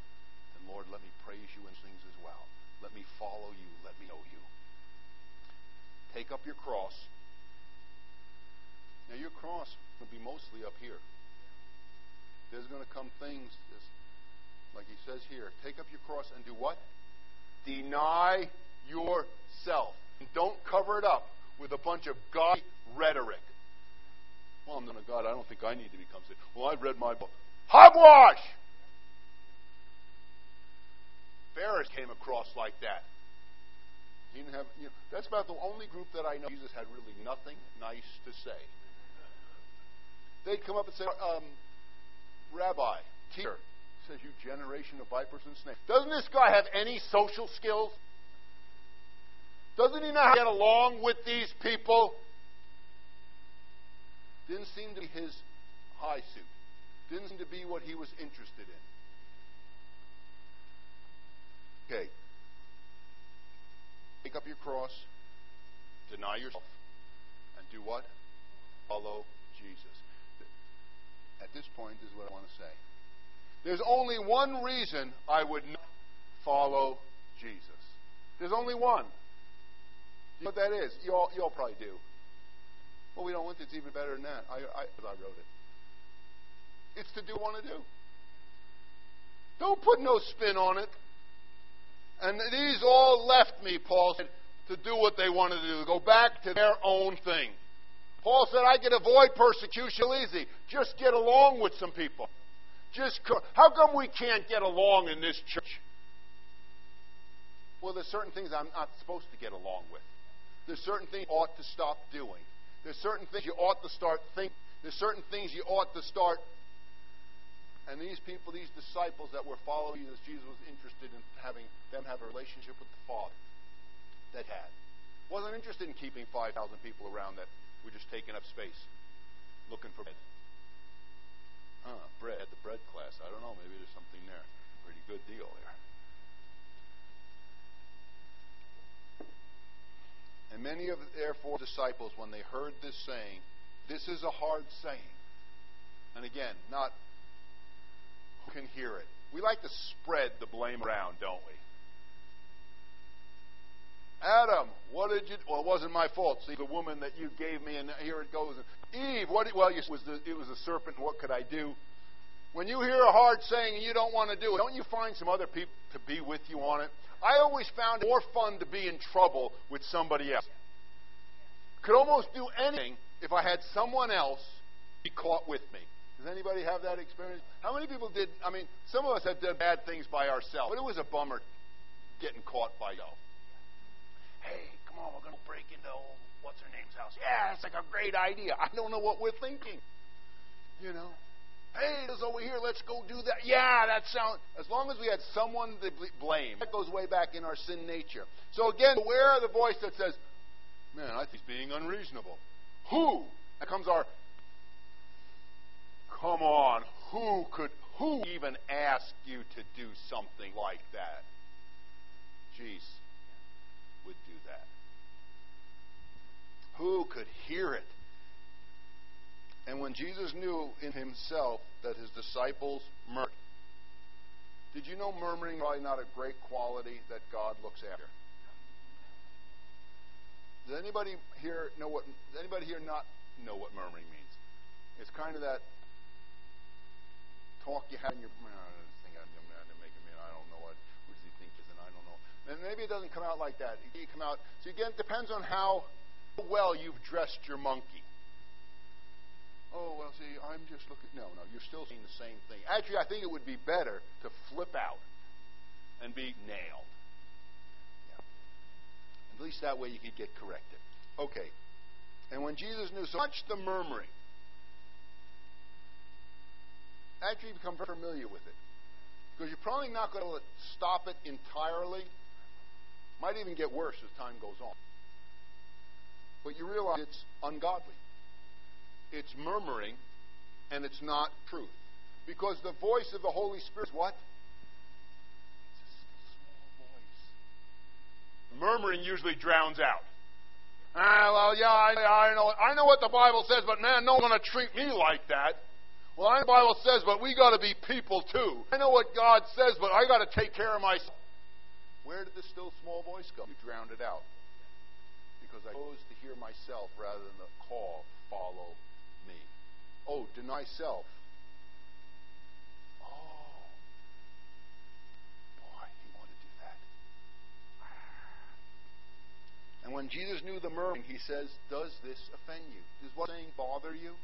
Speaker 1: Then Lord, let me praise you in things as well. Let me follow you. Let me know you. Take up your cross. Now your cross will be mostly up here. There's going to come things, like he says here, take up your cross and do what? Deny yourself. And don't cover it up with a bunch of God rhetoric. Well, I'm not a God. I don't think I need to become saved. Well, I've read my book. Hogwash! Pharisees came across like that. He didn't have, you know, that's about the only group that I know Jesus had really nothing nice to say. They'd come up and say, um, Rabbi, teacher, says, You generation of vipers and snakes. Doesn't this guy have any social skills? Doesn't he know how to get along with these people? Didn't seem to be his high suit. Didn't seem to be what he was interested in. Okay. Take up your cross, deny yourself, and do what? Follow. At this point, is what I want to say. There's only one reason I would not follow Jesus. There's only one. You know what that is? You all, you all probably do. Well, we don't want it. It's even better than that. I, I, I wrote it. It's to do what I want to do. Don't put no spin on it. And these all left me, Paul said, to do what they wanted to do, go back to their own thing. Paul said, I can avoid persecution easy. Just get along with some people. Just how come we can't get along in this church? Well, there's certain things I'm not supposed to get along with. There's certain things you ought to stop doing. There's certain things you ought to start thinking. There's certain things you ought to start. And these people, these disciples that were following Jesus, Jesus was interested in having them have a relationship with the Father that had. Wasn't interested in keeping 5,000 people around that were just taking up space, looking for bread. Huh, bread, the bread class. I don't know. Maybe there's something there. Pretty good deal there. And many of the therefore disciples, when they heard this saying, this is a hard saying. And again, not who can hear it. We like to spread the blame around, don't we? Adam, what did you? Well, it wasn't my fault. See, the woman that you gave me, and here it goes. Eve, what? Well, it was the, it was a serpent. What could I do? When you hear a hard saying and you don't want to do it, don't you find some other people to be with you on it? I always found it more fun to be in trouble with somebody else. Could almost do anything if I had someone else be caught with me. Does anybody have that experience? How many people did? I mean, some of us have done bad things by ourselves, but it was a bummer getting caught by yourself hey, come on, we're going to break into old, what's her name's house. Yeah, it's like a great idea. I don't know what we're thinking. You know? Hey, it's over here. Let's go do that. Yeah, that sounds. As long as we had someone to blame, that goes way back in our sin nature. So again, beware of the voice that says, "Man, I think he's being unreasonable." Who? That comes our. Come on, who could? Who even ask you to do something like that? Jeez would do that? Who could hear it? And when Jesus knew in himself that his disciples murmured, did you know murmuring is probably not a great quality that God looks after? Does anybody here know what? Does anybody here not know what murmuring means? It's kind of that talk you have in your. I don't know what. What does he think is an I don't know? And maybe it doesn't come out like that. It come out. So again, it depends on how well you've dressed your monkey. Oh, well, see, I'm just looking. No, no, you're still seeing the same thing. Actually, I think it would be better to flip out and be nailed. Yeah. At least that way you could get corrected. Okay. And when Jesus knew so much the murmuring, actually become familiar with it. Because you're probably not going to stop it entirely. Might even get worse as time goes on. But you realize it's ungodly. It's murmuring, and it's not truth. Because the voice of the Holy Spirit is what?
Speaker 2: Murmuring usually drowns out.
Speaker 1: Ah, well, yeah, I, I know, I know what the Bible says, but man, no one's going to treat me like that. Well, I know the Bible says, but we got to be people too. I know what God says, but I got to take care of myself. Where did the still small voice go? You drowned it out. Because I chose to hear myself rather than the call, follow me. Oh, deny self. Oh. Boy, he wanted to do that. And when Jesus knew the murmuring, he says, Does this offend you? Does what saying bother you?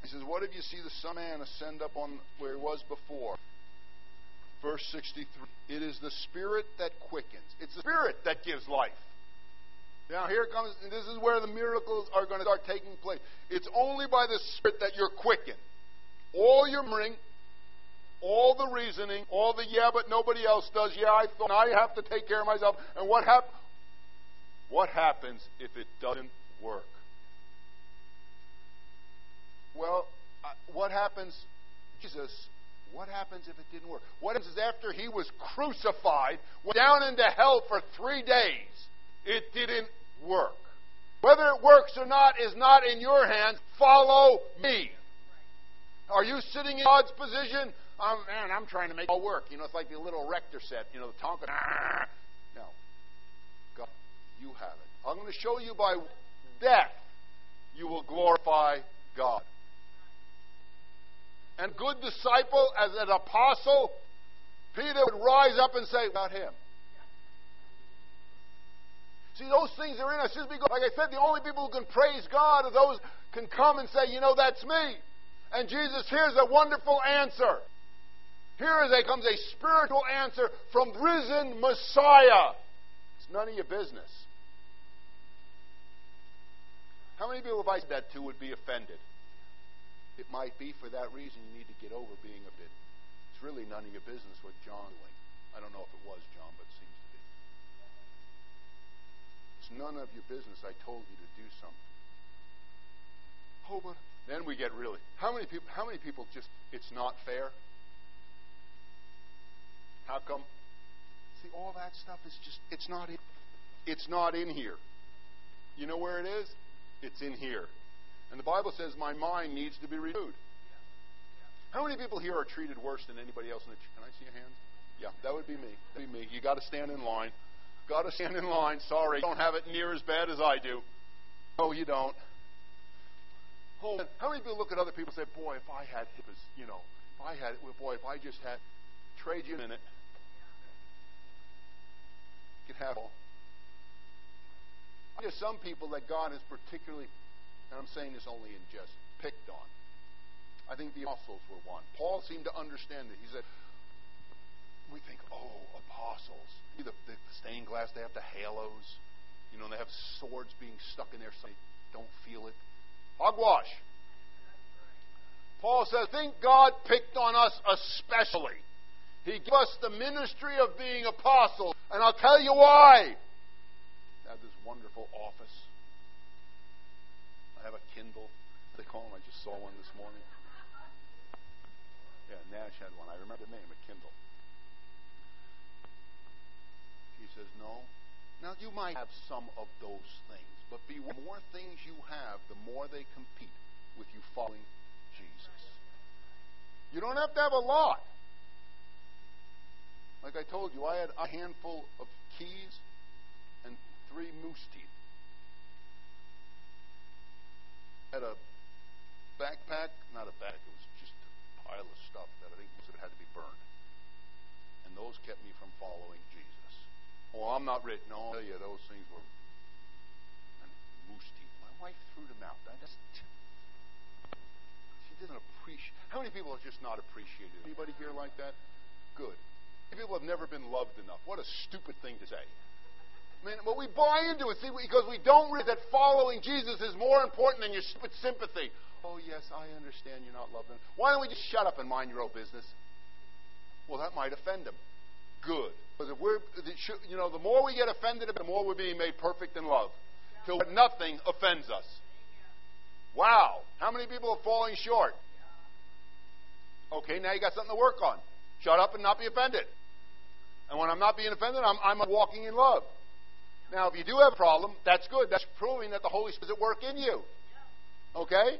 Speaker 1: He says, What if you see the Son Man ascend up on where he was before? Verse 63. It is the Spirit that quickens. It's the Spirit that gives life. Now, here comes, this is where the miracles are going to start taking place. It's only by the Spirit that you're quickened. All your murmuring, all the reasoning, all the yeah, but nobody else does. Yeah, I thought now I have to take care of myself. And what hap- What happens if it doesn't work? Well, uh, what happens, Jesus? What happens if it didn't work? What happens after he was crucified, went down into hell for three days, it didn't work. Whether it works or not is not in your hands. Follow me. Are you sitting in God's position? Um, man, I'm trying to make it all work. You know, it's like the little Erector set. You know, the Tonka. No. God, you have it. I'm going to show you by death you will glorify God. And good disciple, as an apostle, Peter would rise up and say, about him. See, those things are in us just because, like I said, the only people who can praise God are those who can come and say, you know, that's me. And Jesus, here's a wonderful answer. Here is a, comes a spiritual answer from risen Messiah. It's none of your business. How many people have I said that to would be offended? It might be for that reason you need to get over being offended. It's really none of your business what John doing. I don't know if it was John, but it seems to be. It's none of your business. I told you to do something. Oh, but then we get really. How many people? How many people just? It's not fair. How come? See, all that stuff is just. It's not. In, it's not in here. You know where it is? It's in here. And the Bible says my mind needs to be renewed. How many people here are treated worse than anybody else in the church? Can I see a hand? Yeah, that would be me. That'd be me. You got to stand in line. Got to stand in line. Sorry, don't have it near as bad as I do. No, you don't. Oh, how many people look at other people and say, "Boy, if I had hip you know, if I had it, boy, if I just had trade you in it, could have all." There's some people that God has particularly and I'm saying this only in jest, picked on. I think the apostles were one. Paul seemed to understand that. He said, we think, oh, apostles. The, the stained glass, they have the halos. You know, they have swords being stuck in there so they don't feel it. Hogwash. Paul says, think God picked on us especially. He gave us the ministry of being apostles. And I'll tell you why. I have this wonderful office I have a Kindle. They call them. I just saw one this morning. Yeah, Nash had one. I remember the name, a Kindle. He says, no. Now, you might have some of those things, but the more things you have, the more they compete with you following Jesus. You don't have to have a lot. Like I told you, I had a handful of keys and three moose teeth. had a backpack, not a bag, it was just a pile of stuff that I think most of it had to be burned. And those kept me from following Jesus. Oh, I'm not rich. No, I'll tell you, those things were moose teeth. My wife threw them out. I just she doesn't appreciate. How many people are just not appreciated? Anybody here like that? Good. People have never been loved enough. What a stupid thing to say. I mean, but we buy into it, see, because we don't realize that following Jesus is more important than your stupid sympathy. Oh, yes, I understand you're not loving. Why don't we just shut up and mind your own business? Well, that might offend them. Good. Because if we're, you know, the more we get offended, the more we're being made perfect in love. Till nothing offends us. Wow. How many people are falling short? Okay, now you got something to work on. Shut up and not be offended. And when I'm not being offended, I'm, I'm walking in love. Now, if you do have a problem, that's good. That's proving that the Holy Spirit is at work in you. Okay?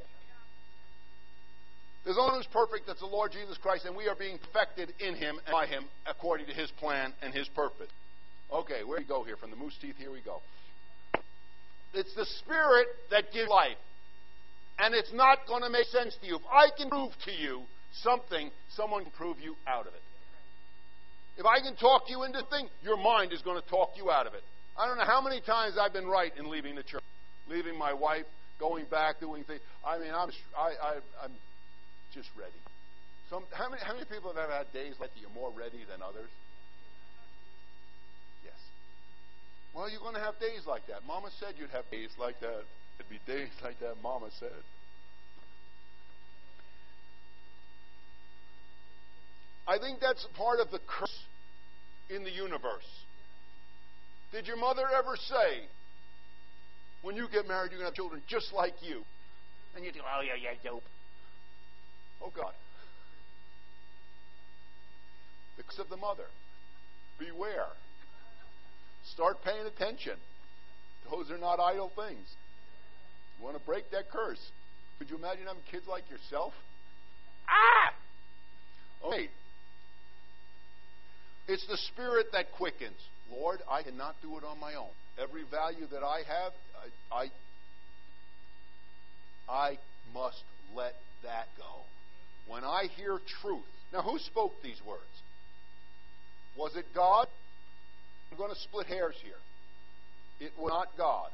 Speaker 1: There's only one who's perfect, that's the Lord Jesus Christ, and we are being perfected in Him and by Him according to His plan and His purpose. Okay, where do we go here? From the moose teeth, here we go. It's the Spirit that gives life. And it's not going to make sense to you. If I can prove to you something, someone can prove you out of it. If I can talk you into thing, your mind is going to talk you out of it. I don't know how many times I've been right in leaving the church, leaving my wife, going back, doing things. I mean, I'm I, I, I'm just ready. Some, how many how many people have ever had days like you're more ready than others? Yes. Well, you're going to have days like that. Mama said you'd have days like that. It'd be days (laughs) like that. Mama said. I think that's part of the curse in the universe. Did your mother ever say, when you get married, you're going to have children just like you? And you think, oh, yeah, yeah, dope. Oh, God. The of the mother. Beware. Start paying attention. Those are not idle things. You want to break that curse. Could you imagine having kids like yourself? Ah! Okay. It's the spirit that quickens. Lord, I cannot do it on my own. Every value that I have, I, I, I must let that go. When I hear truth. Now, who spoke these words? Was it God? I'm going to split hairs here. It was not God.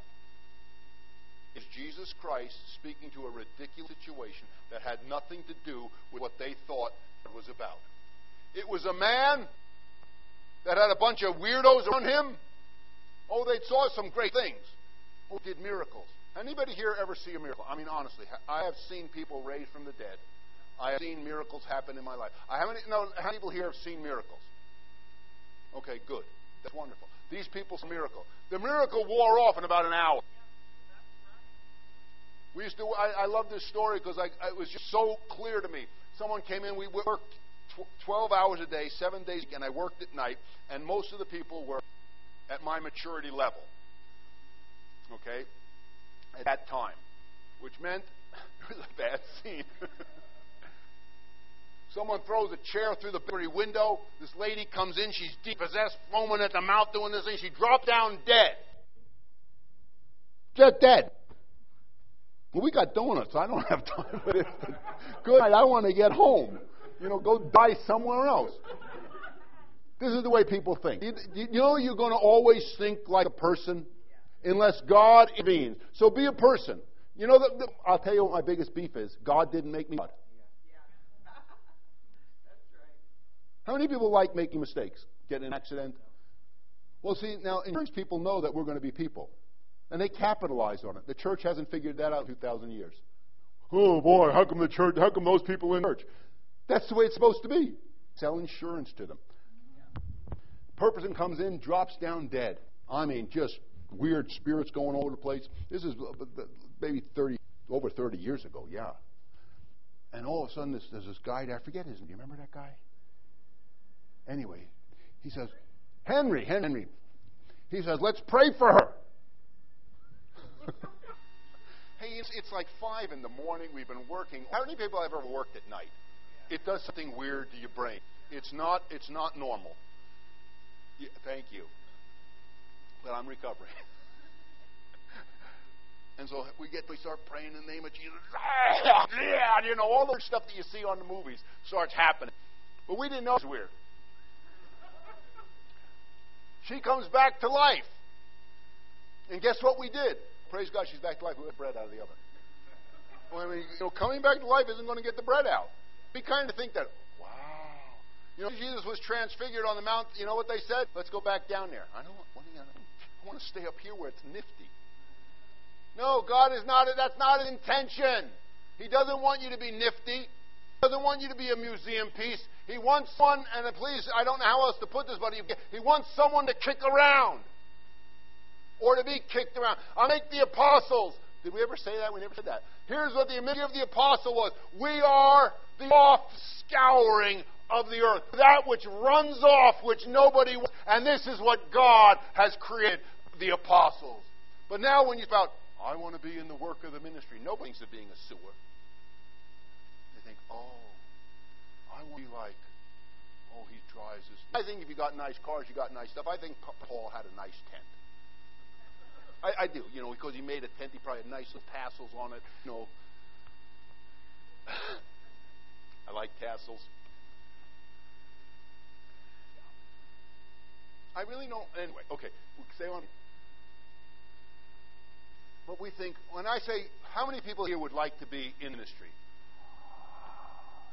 Speaker 1: It's Jesus Christ speaking to a ridiculous situation that had nothing to do with what they thought it was about. It was a man that had a bunch of weirdos around him. Oh, they saw some great things. Oh, did miracles. Anybody here ever see a miracle? I mean, honestly, I have seen people raised from the dead. I have seen miracles happen in my life. I haven't. No, how many people here have seen miracles? Okay, good. That's wonderful. These people saw a miracle. The miracle wore off in about an hour. We used to. I, I love this story because it was just so clear to me. Someone came in. We worked 12 hours a day, seven days, and I worked at night, and most of the people were at my maturity level. Okay? At that time. Which meant (laughs) it was a bad scene. (laughs) Someone throws a chair through the very window. This lady comes in. She's possessed, foaming at the mouth, doing this thing. She dropped down dead. Just dead. Well, we got donuts. I don't (laughs) have time for this. Good night. I want to get home. You know, go die somewhere else. This is the way people think. You, know, you're going to always think like a person unless God intervenes. So be a person. You know, the, the, I'll tell you what my biggest beef is. God didn't make me. How many people like making mistakes? Get in an accident? Well, see, now insurance people know that we're going to be people. And they capitalize on it. The church hasn't figured that out in 2,000 years. Oh boy, how come the church, how come those people in church? That's the way it's supposed to be. Sell insurance to them. Person comes in, drops down dead. I mean, just weird spirits going all over the place. This is uh, maybe 30, over 30 years ago, yeah. And all of a sudden, there's, there's this guy, I forget his name. Do you remember that guy? Anyway, he says, Henry, Henry. He says, let's pray for her. (laughs) hey, it's, it's like 5 in the morning. We've been working. How many people have ever worked at night? it does something weird to your brain. It's not, it's not normal. Yeah, thank you. But I'm recovering. (laughs) and so we get, we start praying in the name of Jesus. (laughs) Yeah, you know, all the stuff that you see on the movies starts happening. But we didn't know it was weird. She comes back to life. And guess what we did? Praise God, she's back to life. We got bread out of the oven. Well, I mean, you know, coming back to life isn't going to get the bread out. We kind of think that, wow. You know, Jesus was transfigured on the mount. You know what they said? Let's go back down there. I don't. Want, I want to stay up here where it's nifty. No, God is not. That's not his intention. He doesn't want you to be nifty. He doesn't want you to be a museum piece. He wants someone, and please, I don't know how else to put this, but he, wants someone to kick around or to be kicked around. I make the apostles. Did we ever say that? We never said that. Here's what the imagery of the apostle was. We are the off scouring of the earth. That which runs off, which nobody wants. And this is what God has created the apostles. But now when you thought, I want to be in the work of the ministry, nobody thinks of being a sewer. Oh, I want to be like, oh, he drives this. I think if you got nice cars, you got nice stuff. I think Paul had a nice tent. I, I do, you know, because he made a tent, he probably had nice little tassels on it. You know, (sighs) I like tassels. I really don't. Anyway, okay, stay on. But we think, when I say, how many people here would like to be in ministry?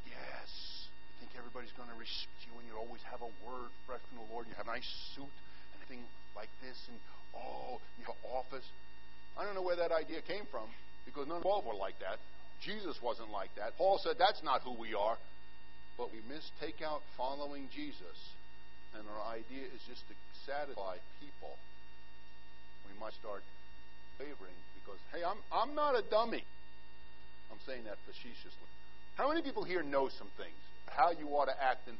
Speaker 1: Yes. You think everybody's going to respect you and you always have a word fresh from the Lord. You have a nice suit and everything like this, and oh, you have an office. I don't know where that idea came from because none of all were like that. Jesus wasn't like that. Paul said that's not who we are. But we mistake out following Jesus, and our idea is just to satisfy people. We might start favoring because, hey, I'm, I'm not a dummy. I'm saying that facetiously. How many people here know some things? How you ought to act and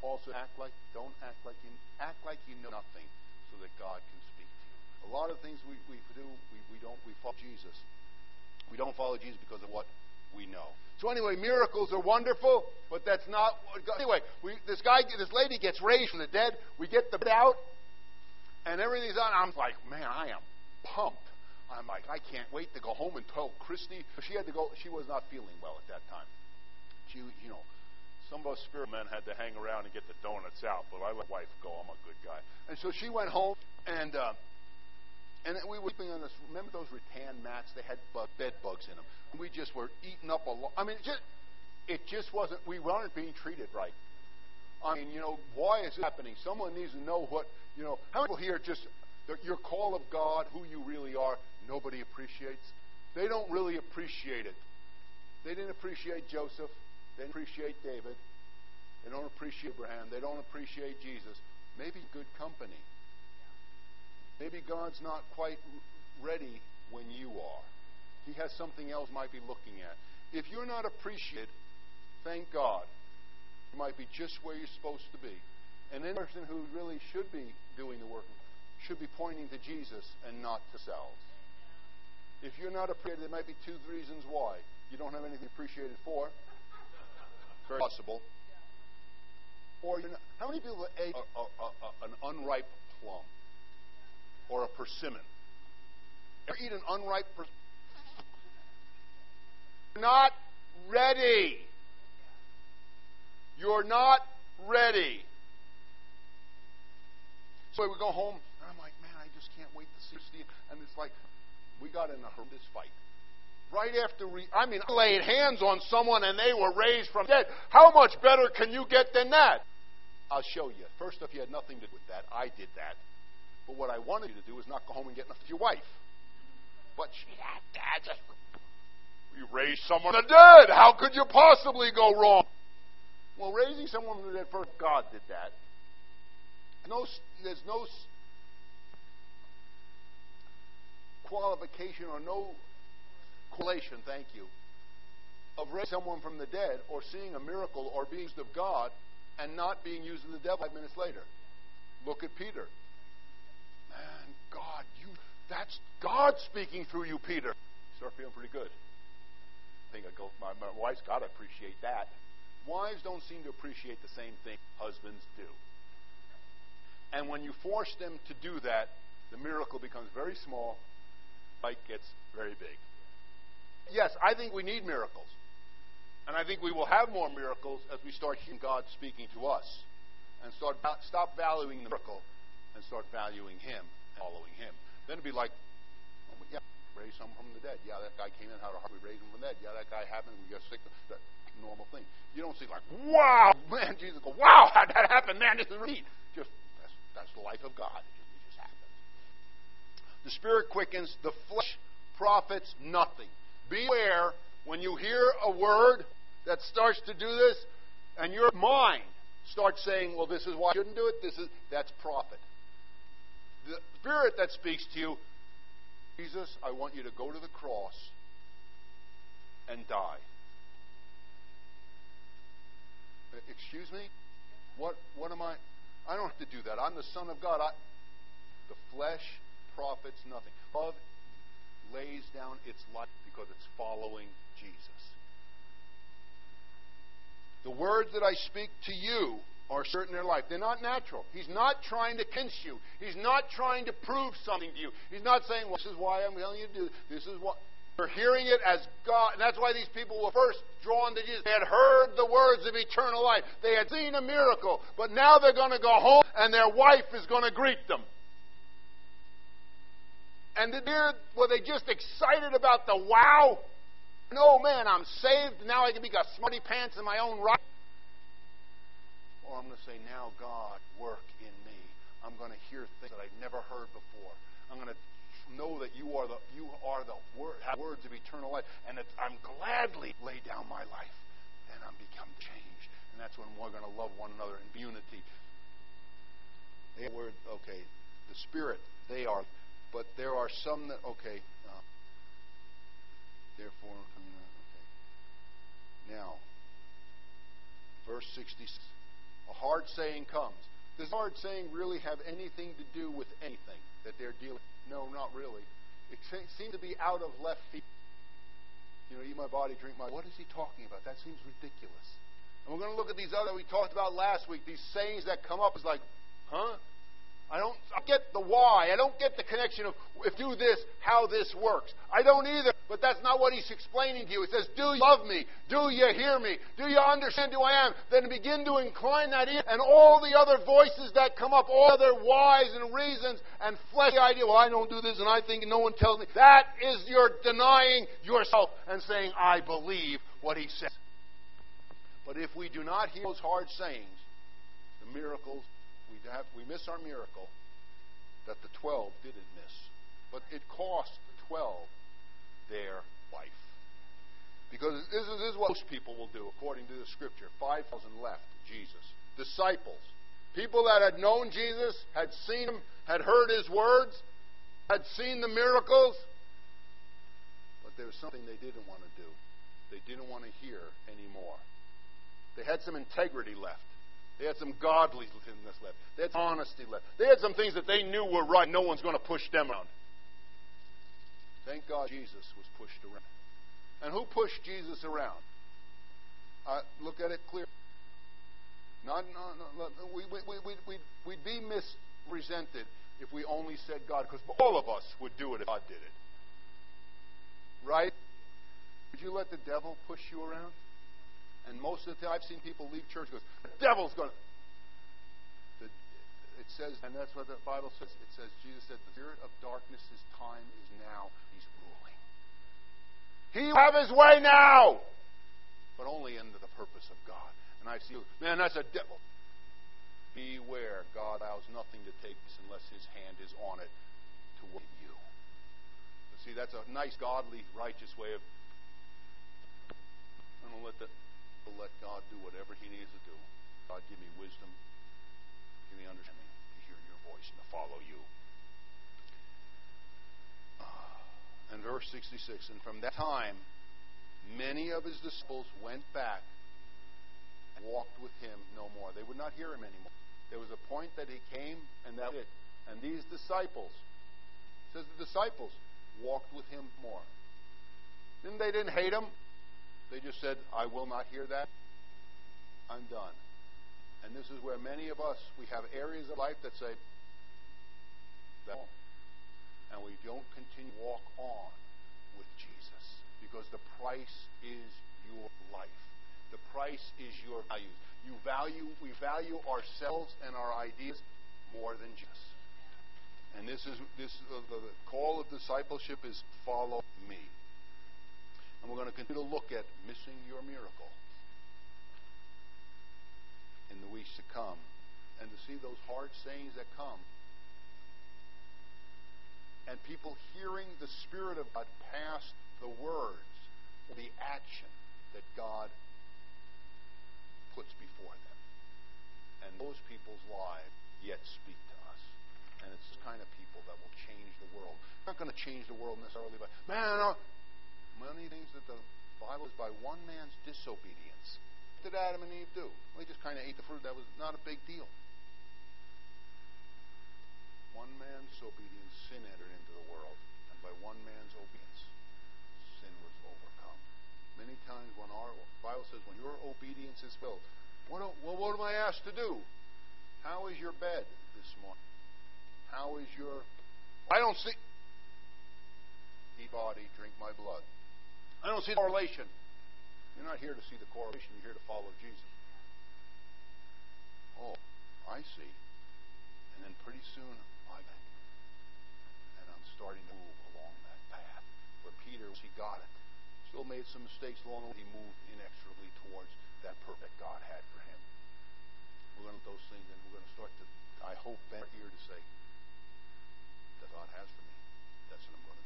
Speaker 1: Paul said, act like, don't act like you, act like you know nothing so that God can speak to you. A lot of things we, we do, we, we don't, we follow Jesus. We don't follow Jesus because of what we know. So anyway, miracles are wonderful, but that's not what God, anyway, we, this guy, this lady gets raised from the dead. We get the bed out, and everything's on. I'm like, man, I am pumped. I'm like, I can't wait to go home and tell Christy. She had to go. She was not feeling well at that time. She, you know, some of us spirit men had to hang around and get the donuts out, but I let my wife go. I'm a good guy. And so she went home, and uh, and we were sleeping on this. Remember those rattan mats? They had bug, bed bugs in them. And we just were eating up a lot. I mean, it just it just wasn't. We weren't being treated right. I mean, you know, why is it happening? Someone needs to know what you know. How many people here just your call of God, who you really are, nobody appreciates. They don't really appreciate it. They didn't appreciate Joseph. They appreciate David. They don't appreciate Abraham. They don't appreciate Jesus. Maybe good company. Maybe God's not quite ready when you are. He has something else might be looking at. If you're not appreciated, thank God. You might be just where you're supposed to be. And the person who really should be doing the work should be pointing to Jesus and not to selves. If you're not appreciated, there might be two reasons why. You don't have anything appreciated for. Very possible. Or you know, how many people ate a, a, a, an unripe plum or a persimmon? Ever eat an unripe persimmon? You're not ready. You're not ready. So we go home, and I'm like, man, I just can't wait to see Steve. And it's like, we got in a horrendous fight. Right after we, I mean, I laid hands on someone and they were raised from dead. How much better can you get than that? I'll show you. First off, you had nothing to do with that. I did that. But what I wanted you to do was not go home and get enough with your wife. But she had that. Just, you raised someone from the dead. How could you possibly go wrong? Well, raising someone from the dead first, God did that. No, there's no qualification or no correlation, thank you, of raising someone from the dead or seeing a miracle or being used of God and not being used of the devil five minutes later. Look at Peter. Man, God, you that's God speaking through you, Peter. Start feeling pretty good. I think I go, my, my wife's got to appreciate that. Wives don't seem to appreciate the same thing husbands do. And when you force them to do that, the miracle becomes very small fight gets very big. Yes, I think we need miracles. And I think we will have more miracles as we start hearing God speaking to us and start stop valuing the miracle and start valuing Him and following Him. Then it'd be like, oh, yeah, raise someone from the dead. Yeah, that guy came in, had a heart, we raised him from the dead. Yeah, that guy happened, we got sick. That normal thing. You don't see like, wow, (laughs) man, Jesus go, wow, (laughs) how'd that happen? Man, this is. Just that's, that's the life of God. It just, it just happens. The Spirit quickens, the flesh profits nothing. Beware when you hear a word that starts to do this, and your mind starts saying, Well, this is why I shouldn't do it, this is that's profit. The Spirit that speaks to you, Jesus, I want you to go to the cross and die. Uh, excuse me? What, what am I? I don't have to do that. I'm the Son of God. I, the flesh profits nothing. Love lays down its life because it's following Jesus. The words that I speak to you are certain in their life. They're not natural. He's not trying to convince you. He's not trying to prove something to you. He's not saying, well, this is why I'm telling you to do this. is what. You're hearing it as God. And that's why these people were first drawn to Jesus. They had heard the words of eternal life. They had seen a miracle. But now they're going to go home and their wife is going to greet them. And the dear were they just excited about the wow? No, oh, man, I'm saved. Now I can be a smarty pants in my own right. Or I'm going to say, now God, work in me. I'm going to hear things that I've never heard before. I'm going to know that you are the you are the word, words of eternal life, and I'm gladly lay down my life, and I'm become changed, and that's when we're going to love one another in unity. The word, okay, the Spirit, they are, but there are some that okay. Uh, therefore, okay. Now, verse sixty. A hard saying comes. Does hard saying really have anything to do with anything that they're dealing? No, not really. It seems to be out of left field. You know, eat my body, drink my. What is he talking about? That seems ridiculous. And we're going to look at these other we talked about last week. These sayings that come up is like, huh? I don't I get the why. I don't get the connection of if do this, how this works. I don't either, but that's not what he's explaining to you. It says, Do you love me? Do you hear me? Do you understand who I am? Then begin to incline that ear and all the other voices that come up, all other whys and reasons and fleshy idea, well, I don't do this and I think no one tells me. That is your denying yourself and saying, I believe what he says. But if we do not hear those hard sayings, the miracles have, we miss our miracle that the 12 didn't miss. But it cost the 12 their life. Because this is, this is what most people will do, according to the scripture. 5,000 left Jesus. Disciples. People that had known Jesus, had seen him, had heard his words, had seen the miracles. But there was something they didn't want to do. They didn't want to hear anymore. They had some integrity left. They had some godliness left. They had honesty left. They had some things that they knew were right. No one's going to push them around. Thank God Jesus was pushed around. And who pushed Jesus around? Uh, look at it clear. Not, no, no, we, we, we, we, we'd be misrepresented if we only said God, because all of us would do it if God did it. Right? Would you let the devil push you around? And most of the time, I've seen people leave church goes, the devil's going to. It says, and that's what the Bible says. It says, Jesus said, the spirit of darkness, his time is now. He's ruling. He will have his way now, but only under the purpose of God. And I see, man, that's a devil. Beware, God allows nothing to take place unless his hand is on it to win you. See, that's a nice, godly, righteous way of. I'm going to let the to let God do whatever He needs to do. God, give me wisdom, give me understanding to hear your voice and to follow you. Uh, and verse 66 And from that time, many of his disciples went back and walked with him no more. They would not hear him anymore. There was a point that he came, and that it. And these disciples, says the disciples, walked with him more. Then they didn't hate him. They just said, I will not hear that. I'm done. And this is where many of us, we have areas of life that say, that and we don't continue to walk on with Jesus because the price is your life. The price is your values. You value, we value ourselves and our ideas more than Jesus. And this is this uh, the call of discipleship is follow me. And we're going to continue to look at missing your miracle in the weeks to come and to see those hard sayings that come. And people hearing the Spirit of God past the words or the action that God puts before them. And those people's lives yet speak to us. And it's the kind of people that will change the world. Not going to change the world necessarily but man, many things that the Bible is by one man's disobedience. did Adam and Eve do? They just kind of ate the fruit. That was not a big deal. One man's obedience, sin entered into the world. And by one man's obedience, sin was overcome. Many times when our Bible says, when your obedience is filled, what, well, what am I asked to do? How is your bed this morning? How is your. I don't see. Eat body, drink my blood. I don't see the correlation. You're not here to see the correlation, you're here to follow Jesus. Oh, I see. And then pretty soon, I get And I'm starting to move along that path. Where Peter, he got it. Still made some mistakes along the way. He moved inexorably towards that perfect God had for him. We're going to those things, and we're going to start to, I hope, bend here to say, that God has for me. That's what I'm going to do.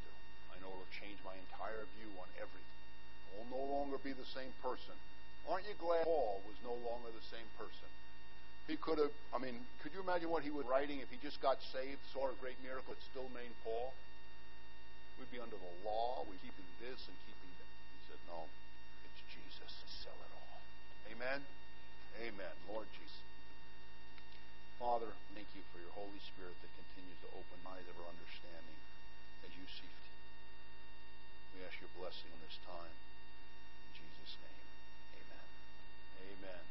Speaker 1: Know it'll change my entire view on everything. I will no longer be the same person. Aren't you glad Paul was no longer the same person? He could have, I mean, could you imagine what he was writing if he just got saved, saw a great miracle, it still remained Paul? We'd be under the law, we'd be keeping this and keeping that. He said, no, it's Jesus. To sell it all. Amen? Amen. Lord Jesus. Father, thank you for your Holy Spirit that continues to open eyes of our understanding Ask your blessing on this time. In Jesus' name, amen. Amen.